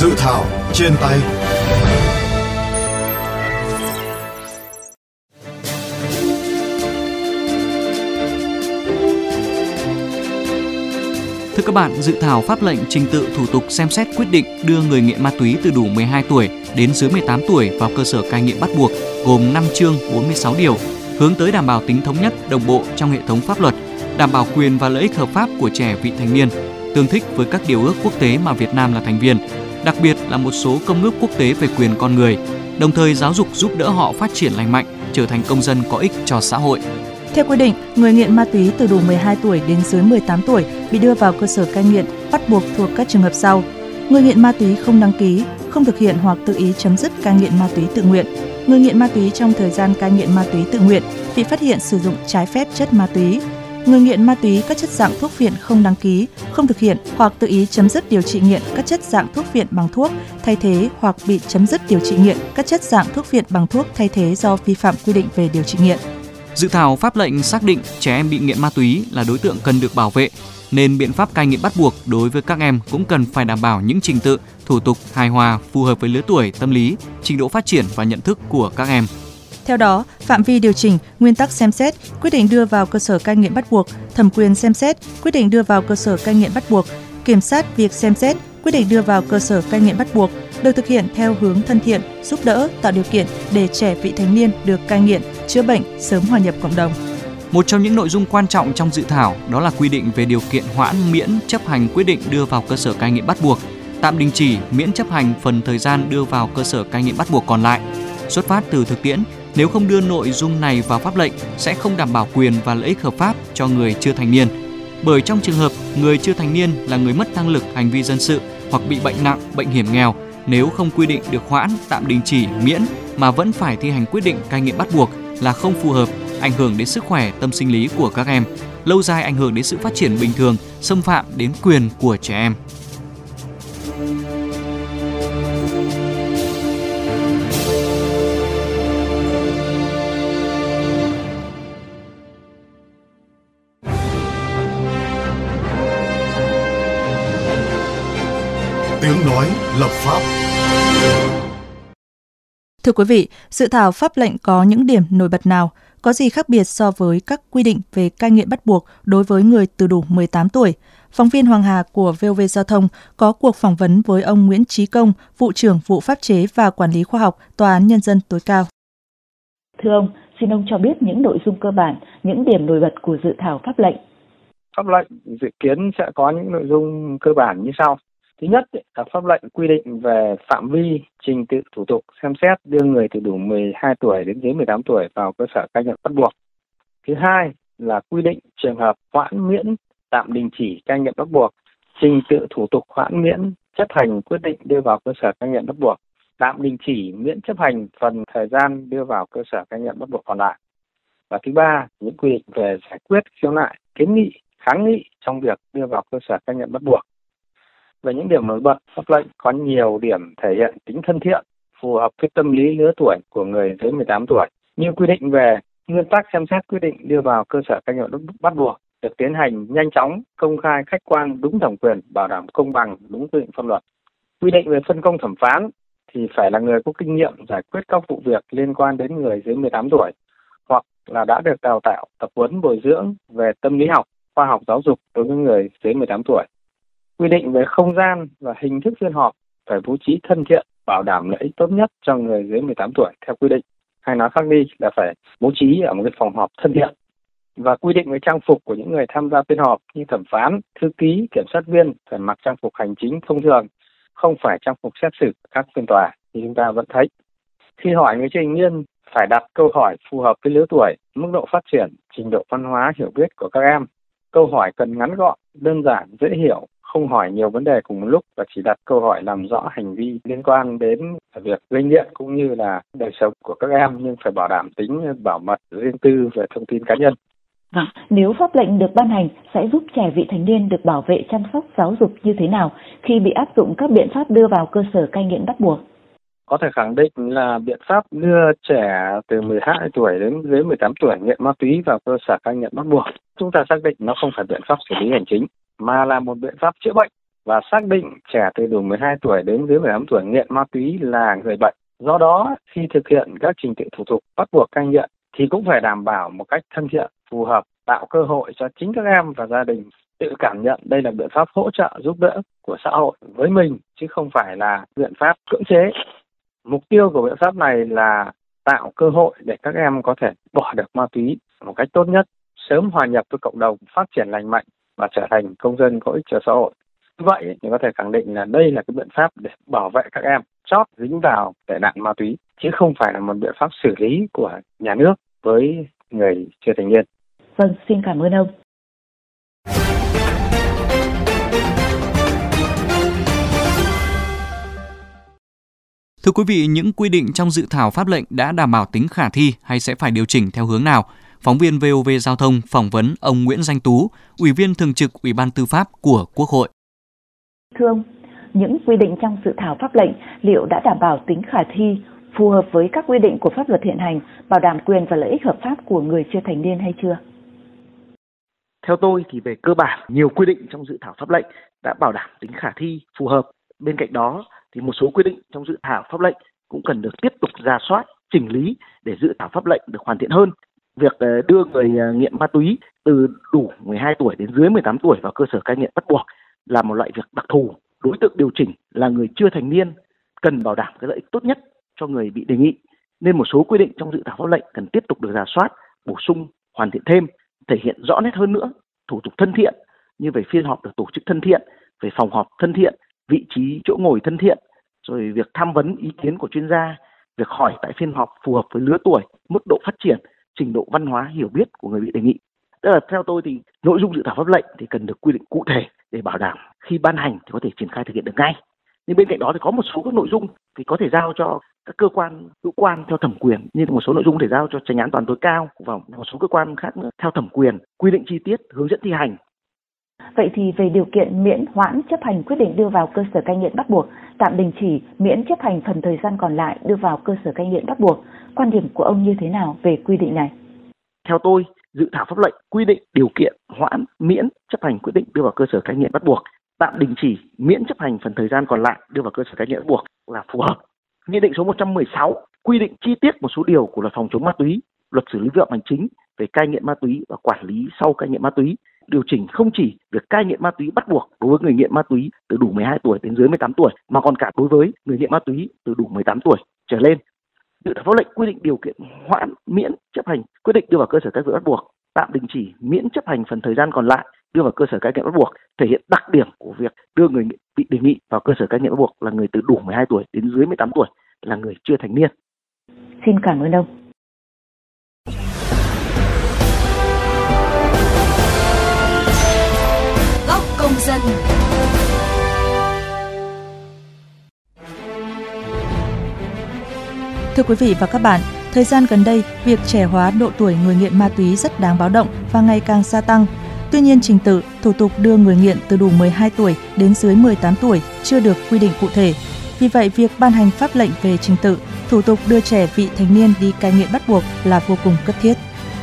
Dự thảo trên tay. Thưa các bạn, dự thảo pháp lệnh trình tự thủ tục xem xét quyết định đưa người nghiện ma túy từ đủ 12 tuổi đến dưới 18 tuổi vào cơ sở cai nghiện bắt buộc gồm 5 chương 46 điều, hướng tới đảm bảo tính thống nhất, đồng bộ trong hệ thống pháp luật, đảm bảo quyền và lợi ích hợp pháp của trẻ vị thành niên, tương thích với các điều ước quốc tế mà Việt Nam là thành viên, đặc biệt là một số công ước quốc tế về quyền con người, đồng thời giáo dục giúp đỡ họ phát triển lành mạnh, trở thành công dân có ích cho xã hội. Theo quy định, người nghiện ma túy từ đủ 12 tuổi đến dưới 18 tuổi bị đưa vào cơ sở cai nghiện bắt buộc thuộc các trường hợp sau. Người nghiện ma túy không đăng ký, không thực hiện hoặc tự ý chấm dứt cai nghiện ma túy tự nguyện. Người nghiện ma túy trong thời gian cai nghiện ma túy tự nguyện bị phát hiện sử dụng trái phép chất ma túy. Người nghiện ma túy các chất dạng thuốc phiện không đăng ký, không thực hiện hoặc tự ý chấm dứt điều trị nghiện các chất dạng thuốc phiện bằng thuốc thay thế hoặc bị chấm dứt điều trị nghiện các chất dạng thuốc phiện bằng thuốc thay thế do vi phạm quy định về điều trị nghiện. Dự thảo pháp lệnh xác định trẻ em bị nghiện ma túy là đối tượng cần được bảo vệ, nên biện pháp cai nghiện bắt buộc đối với các em cũng cần phải đảm bảo những trình tự, thủ tục hài hòa phù hợp với lứa tuổi, tâm lý, trình độ phát triển và nhận thức của các em. Theo đó, phạm vi điều chỉnh, nguyên tắc xem xét, quyết định đưa vào cơ sở cai nghiện bắt buộc, thẩm quyền xem xét, quyết định đưa vào cơ sở cai nghiện bắt buộc, kiểm soát việc xem xét, quyết định đưa vào cơ sở cai nghiện bắt buộc được thực hiện theo hướng thân thiện, giúp đỡ, tạo điều kiện để trẻ vị thành niên được cai nghiện, chữa bệnh, sớm hòa nhập cộng đồng. Một trong những nội dung quan trọng trong dự thảo đó là quy định về điều kiện hoãn miễn chấp hành quyết định đưa vào cơ sở cai nghiện bắt buộc, tạm đình chỉ miễn chấp hành phần thời gian đưa vào cơ sở cai nghiện bắt buộc còn lại. Xuất phát từ thực tiễn, nếu không đưa nội dung này vào pháp lệnh sẽ không đảm bảo quyền và lợi ích hợp pháp cho người chưa thành niên. Bởi trong trường hợp người chưa thành niên là người mất năng lực hành vi dân sự hoặc bị bệnh nặng, bệnh hiểm nghèo, nếu không quy định được hoãn, tạm đình chỉ, miễn mà vẫn phải thi hành quyết định cai nghiện bắt buộc là không phù hợp, ảnh hưởng đến sức khỏe tâm sinh lý của các em, lâu dài ảnh hưởng đến sự phát triển bình thường, xâm phạm đến quyền của trẻ em. Tiếng nói lập pháp Thưa quý vị, dự thảo pháp lệnh có những điểm nổi bật nào? Có gì khác biệt so với các quy định về cai nghiện bắt buộc đối với người từ đủ 18 tuổi? Phóng viên Hoàng Hà của VOV Giao thông có cuộc phỏng vấn với ông Nguyễn Trí Công, vụ trưởng vụ pháp chế và quản lý khoa học Tòa án Nhân dân tối cao. Thưa ông, xin ông cho biết những nội dung cơ bản, những điểm nổi bật của dự thảo pháp lệnh. Pháp lệnh dự kiến sẽ có những nội dung cơ bản như sau. Thứ nhất là pháp lệnh quy định về phạm vi trình tự thủ tục xem xét đưa người từ đủ 12 tuổi đến dưới 18 tuổi vào cơ sở cai nghiện bắt buộc. Thứ hai là quy định trường hợp hoãn miễn tạm đình chỉ cai nghiện bắt buộc, trình tự thủ tục hoãn miễn chấp hành quyết định đưa vào cơ sở cai nghiện bắt buộc, tạm đình chỉ miễn chấp hành phần thời gian đưa vào cơ sở cai nghiện bắt buộc còn lại. Và thứ ba, những quy định về giải quyết khiếu nại, kiến nghị, kháng nghị trong việc đưa vào cơ sở cai nghiện bắt buộc về những điểm nổi bật, pháp lệnh có nhiều điểm thể hiện tính thân thiện, phù hợp với tâm lý lứa tuổi của người dưới 18 tuổi. Như quy định về nguyên tắc xem xét quyết định đưa vào cơ sở cai nghiện bắt buộc được tiến hành nhanh chóng, công khai, khách quan, đúng thẩm quyền, bảo đảm công bằng, đúng quy định pháp luật. Quy định về phân công thẩm phán thì phải là người có kinh nghiệm giải quyết các vụ việc liên quan đến người dưới 18 tuổi hoặc là đã được đào tạo, tập huấn bồi dưỡng về tâm lý học, khoa học giáo dục đối với người dưới 18 tuổi quy định về không gian và hình thức phiên họp phải bố trí thân thiện, bảo đảm lợi ích tốt nhất cho người dưới 18 tuổi theo quy định. Hay nói khác đi là phải bố trí ở một cái phòng họp thân thiện và quy định về trang phục của những người tham gia phiên họp như thẩm phán, thư ký, kiểm sát viên phải mặc trang phục hành chính thông thường, không phải trang phục xét xử các phiên tòa như chúng ta vẫn thấy. Khi hỏi người chưa nhiên niên phải đặt câu hỏi phù hợp với lứa tuổi, mức độ phát triển, trình độ văn hóa hiểu biết của các em. Câu hỏi cần ngắn gọn, đơn giản, dễ hiểu, không hỏi nhiều vấn đề cùng một lúc và chỉ đặt câu hỏi làm rõ hành vi liên quan đến việc gây nghiện cũng như là đời sống của các em nhưng phải bảo đảm tính bảo mật riêng tư về thông tin cá nhân. Vâng, nếu pháp lệnh được ban hành sẽ giúp trẻ vị thành niên được bảo vệ chăm sóc giáo dục như thế nào khi bị áp dụng các biện pháp đưa vào cơ sở cai nghiện bắt buộc? Có thể khẳng định là biện pháp đưa trẻ từ 12 tuổi đến dưới 18 tuổi nghiện ma túy vào cơ sở cai nghiện bắt buộc. Chúng ta xác định nó không phải biện pháp xử lý hành chính mà là một biện pháp chữa bệnh và xác định trẻ từ đủ 12 tuổi đến dưới 18 tuổi nghiện ma túy là người bệnh. Do đó, khi thực hiện các trình tự thủ tục bắt buộc cai nghiện thì cũng phải đảm bảo một cách thân thiện, phù hợp, tạo cơ hội cho chính các em và gia đình tự cảm nhận đây là biện pháp hỗ trợ giúp đỡ của xã hội với mình chứ không phải là biện pháp cưỡng chế. Mục tiêu của biện pháp này là tạo cơ hội để các em có thể bỏ được ma túy một cách tốt nhất, sớm hòa nhập với cộng đồng, phát triển lành mạnh và trở thành công dân có ích cho xã hội. Như vậy thì có thể khẳng định là đây là cái biện pháp để bảo vệ các em chót dính vào tệ nạn ma túy chứ không phải là một biện pháp xử lý của nhà nước với người chưa thành niên. Vâng, xin cảm ơn ông. Thưa quý vị, những quy định trong dự thảo pháp lệnh đã đảm bảo tính khả thi hay sẽ phải điều chỉnh theo hướng nào? Phóng viên VOV Giao thông phỏng vấn ông Nguyễn Danh Tú, Ủy viên Thường trực Ủy ban Tư pháp của Quốc hội. Thưa ông, những quy định trong dự thảo pháp lệnh liệu đã đảm bảo tính khả thi, phù hợp với các quy định của pháp luật hiện hành, bảo đảm quyền và lợi ích hợp pháp của người chưa thành niên hay chưa? Theo tôi thì về cơ bản, nhiều quy định trong dự thảo pháp lệnh đã bảo đảm tính khả thi, phù hợp. Bên cạnh đó thì một số quy định trong dự thảo pháp lệnh cũng cần được tiếp tục ra soát, chỉnh lý để dự thảo pháp lệnh được hoàn thiện hơn. Việc ờ, đưa người ờ, nghiện ma túy từ đủ 12 tuổi đến dưới 18 tuổi vào cơ sở cai nghiện bắt buộc là một loại việc đặc thù. Đối tượng điều chỉnh là người chưa thành niên cần bảo đảm cái lợi ích tốt nhất cho người bị đề nghị. Nên một số quy định trong dự thảo pháp lệnh cần tiếp tục được giả soát, bổ sung, hoàn thiện thêm, thể hiện rõ nét hơn nữa thủ tục thân thiện như về phiên họp được tổ chức thân thiện, về phòng họp thân thiện, vị trí chỗ ngồi thân thiện, rồi việc tham vấn ý kiến của chuyên gia, việc hỏi tại phiên họp phù hợp với lứa tuổi, mức độ phát triển, trình độ văn hóa hiểu biết của người bị đề nghị. Tức là theo tôi thì nội dung dự thảo pháp lệnh thì cần được quy định cụ thể để bảo đảm khi ban hành thì có thể triển khai thực hiện được ngay. Nhưng bên cạnh đó thì có một số các nội dung thì có thể giao cho các cơ quan, hữu quan theo thẩm quyền, như một số nội dung để giao cho tránh án toàn tối cao và một số cơ quan khác nữa theo thẩm quyền, quy định chi tiết, hướng dẫn thi hành Vậy thì về điều kiện miễn hoãn chấp hành quyết định đưa vào cơ sở cai nghiện bắt buộc, tạm đình chỉ miễn chấp hành phần thời gian còn lại đưa vào cơ sở cai nghiện bắt buộc, quan điểm của ông như thế nào về quy định này? Theo tôi, dự thảo pháp lệnh quy định điều kiện hoãn miễn chấp hành quyết định đưa vào cơ sở cai nghiện bắt buộc, tạm đình chỉ miễn chấp hành phần thời gian còn lại đưa vào cơ sở cai nghiện bắt buộc là phù hợp. Nghị định số 116 quy định chi tiết một số điều của luật phòng chống ma túy, luật xử lý vi phạm hành chính về cai nghiện ma túy và quản lý sau cai nghiện ma túy điều chỉnh không chỉ việc cai nghiện ma túy bắt buộc đối với người nghiện ma túy từ đủ 12 tuổi đến dưới 18 tuổi mà còn cả đối với người nghiện ma túy từ đủ 18 tuổi trở lên. Dự thảo pháp lệnh quy định điều kiện hoãn miễn chấp hành quyết định đưa vào cơ sở cai nghiện bắt buộc, tạm đình chỉ miễn chấp hành phần thời gian còn lại đưa vào cơ sở cai nghiện bắt buộc, thể hiện đặc điểm của việc đưa người bị đề nghị vào cơ sở cai nghiện bắt buộc là người từ đủ 12 tuổi đến dưới 18 tuổi là người chưa thành niên. Xin cảm ơn ông. Dân. Thưa quý vị và các bạn, thời gian gần đây, việc trẻ hóa độ tuổi người nghiện ma túy rất đáng báo động và ngày càng gia tăng. Tuy nhiên, trình tự, thủ tục đưa người nghiện từ đủ 12 tuổi đến dưới 18 tuổi chưa được quy định cụ thể. Vì vậy, việc ban hành pháp lệnh về trình tự, thủ tục đưa trẻ vị thành niên đi cai nghiện bắt buộc là vô cùng cấp thiết.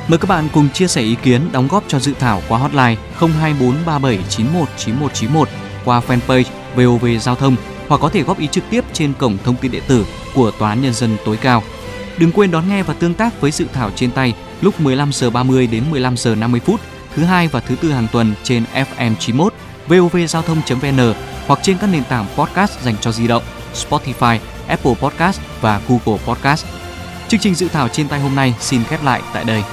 Mời các bạn cùng chia sẻ ý kiến đóng góp cho dự thảo qua hotline 02437919191 qua fanpage VOV Giao thông hoặc có thể góp ý trực tiếp trên cổng thông tin điện tử của Tòa án Nhân dân tối cao. Đừng quên đón nghe và tương tác với dự thảo trên tay lúc 15 giờ 30 đến 15 giờ 50 phút thứ hai và thứ tư hàng tuần trên FM 91 vovgiao thông.vn hoặc trên các nền tảng podcast dành cho di động Spotify, Apple Podcast và Google Podcast. Chương trình dự thảo trên tay hôm nay xin khép lại tại đây.